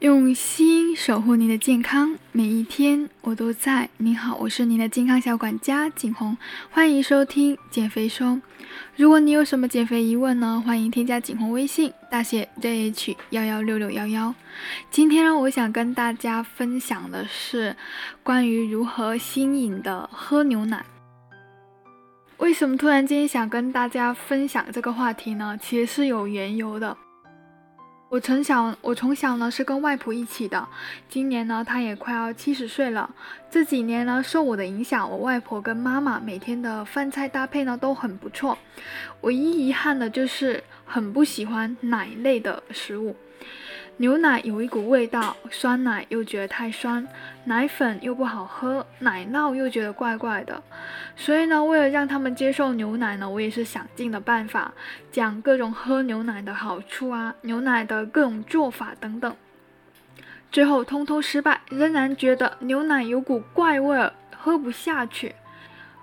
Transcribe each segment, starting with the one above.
用心守护您的健康，每一天我都在。您好，我是您的健康小管家景红，欢迎收听减肥说。如果你有什么减肥疑问呢，欢迎添加景红微信，大写 JH 幺幺六六幺幺。今天呢，我想跟大家分享的是关于如何新颖的喝牛奶。为什么突然间想跟大家分享这个话题呢？其实是有缘由的。我从小，我从小呢是跟外婆一起的。今年呢，她也快要七十岁了。这几年呢，受我的影响，我外婆跟妈妈每天的饭菜搭配呢都很不错。唯一遗憾的就是很不喜欢奶类的食物。牛奶有一股味道，酸奶又觉得太酸，奶粉又不好喝，奶酪又觉得怪怪的。所以呢，为了让他们接受牛奶呢，我也是想尽了办法，讲各种喝牛奶的好处啊，牛奶的各种做法等等。最后通通失败，仍然觉得牛奶有股怪味儿，喝不下去。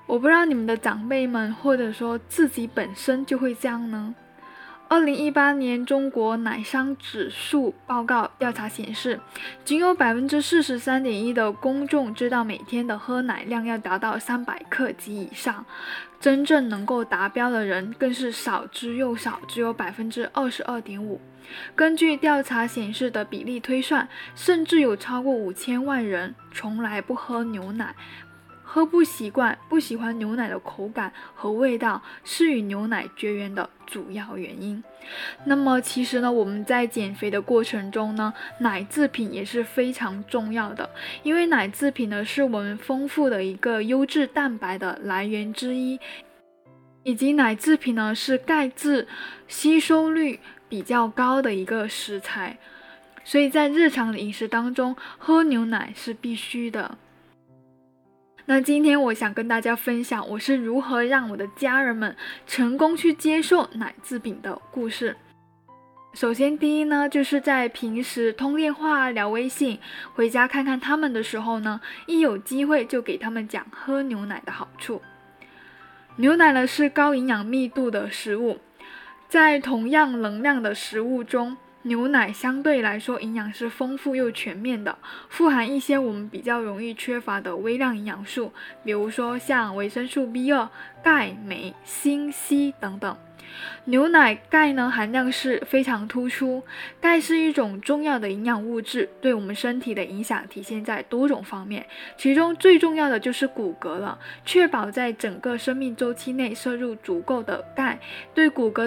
我不知道你们的长辈们，或者说自己本身就会这样呢？二零一八年中国奶商指数报告调查显示，仅有百分之四十三点一的公众知道每天的喝奶量要达到三百克及以上，真正能够达标的人更是少之又少，只有百分之二十二点五。根据调查显示的比例推算，甚至有超过五千万人从来不喝牛奶。喝不习惯，不喜欢牛奶的口感和味道，是与牛奶绝缘的主要原因。那么，其实呢，我们在减肥的过程中呢，奶制品也是非常重要的，因为奶制品呢，是我们丰富的一个优质蛋白的来源之一，以及奶制品呢，是钙质吸收率比较高的一个食材，所以在日常的饮食当中，喝牛奶是必须的。那今天我想跟大家分享我是如何让我的家人们成功去接受奶制品的故事。首先，第一呢，就是在平时通电话、聊微信、回家看看他们的时候呢，一有机会就给他们讲喝牛奶的好处。牛奶呢是高营养密度的食物，在同样能量的食物中。牛奶相对来说营养是丰富又全面的，富含一些我们比较容易缺乏的微量营养素，比如说像维生素 B 二、钙、镁、锌、硒等等。牛奶钙呢含量是非常突出，钙是一种重要的营养物质，对我们身体的影响体现在多种方面，其中最重要的就是骨骼了。确保在整个生命周期内摄入足够的钙，对骨骼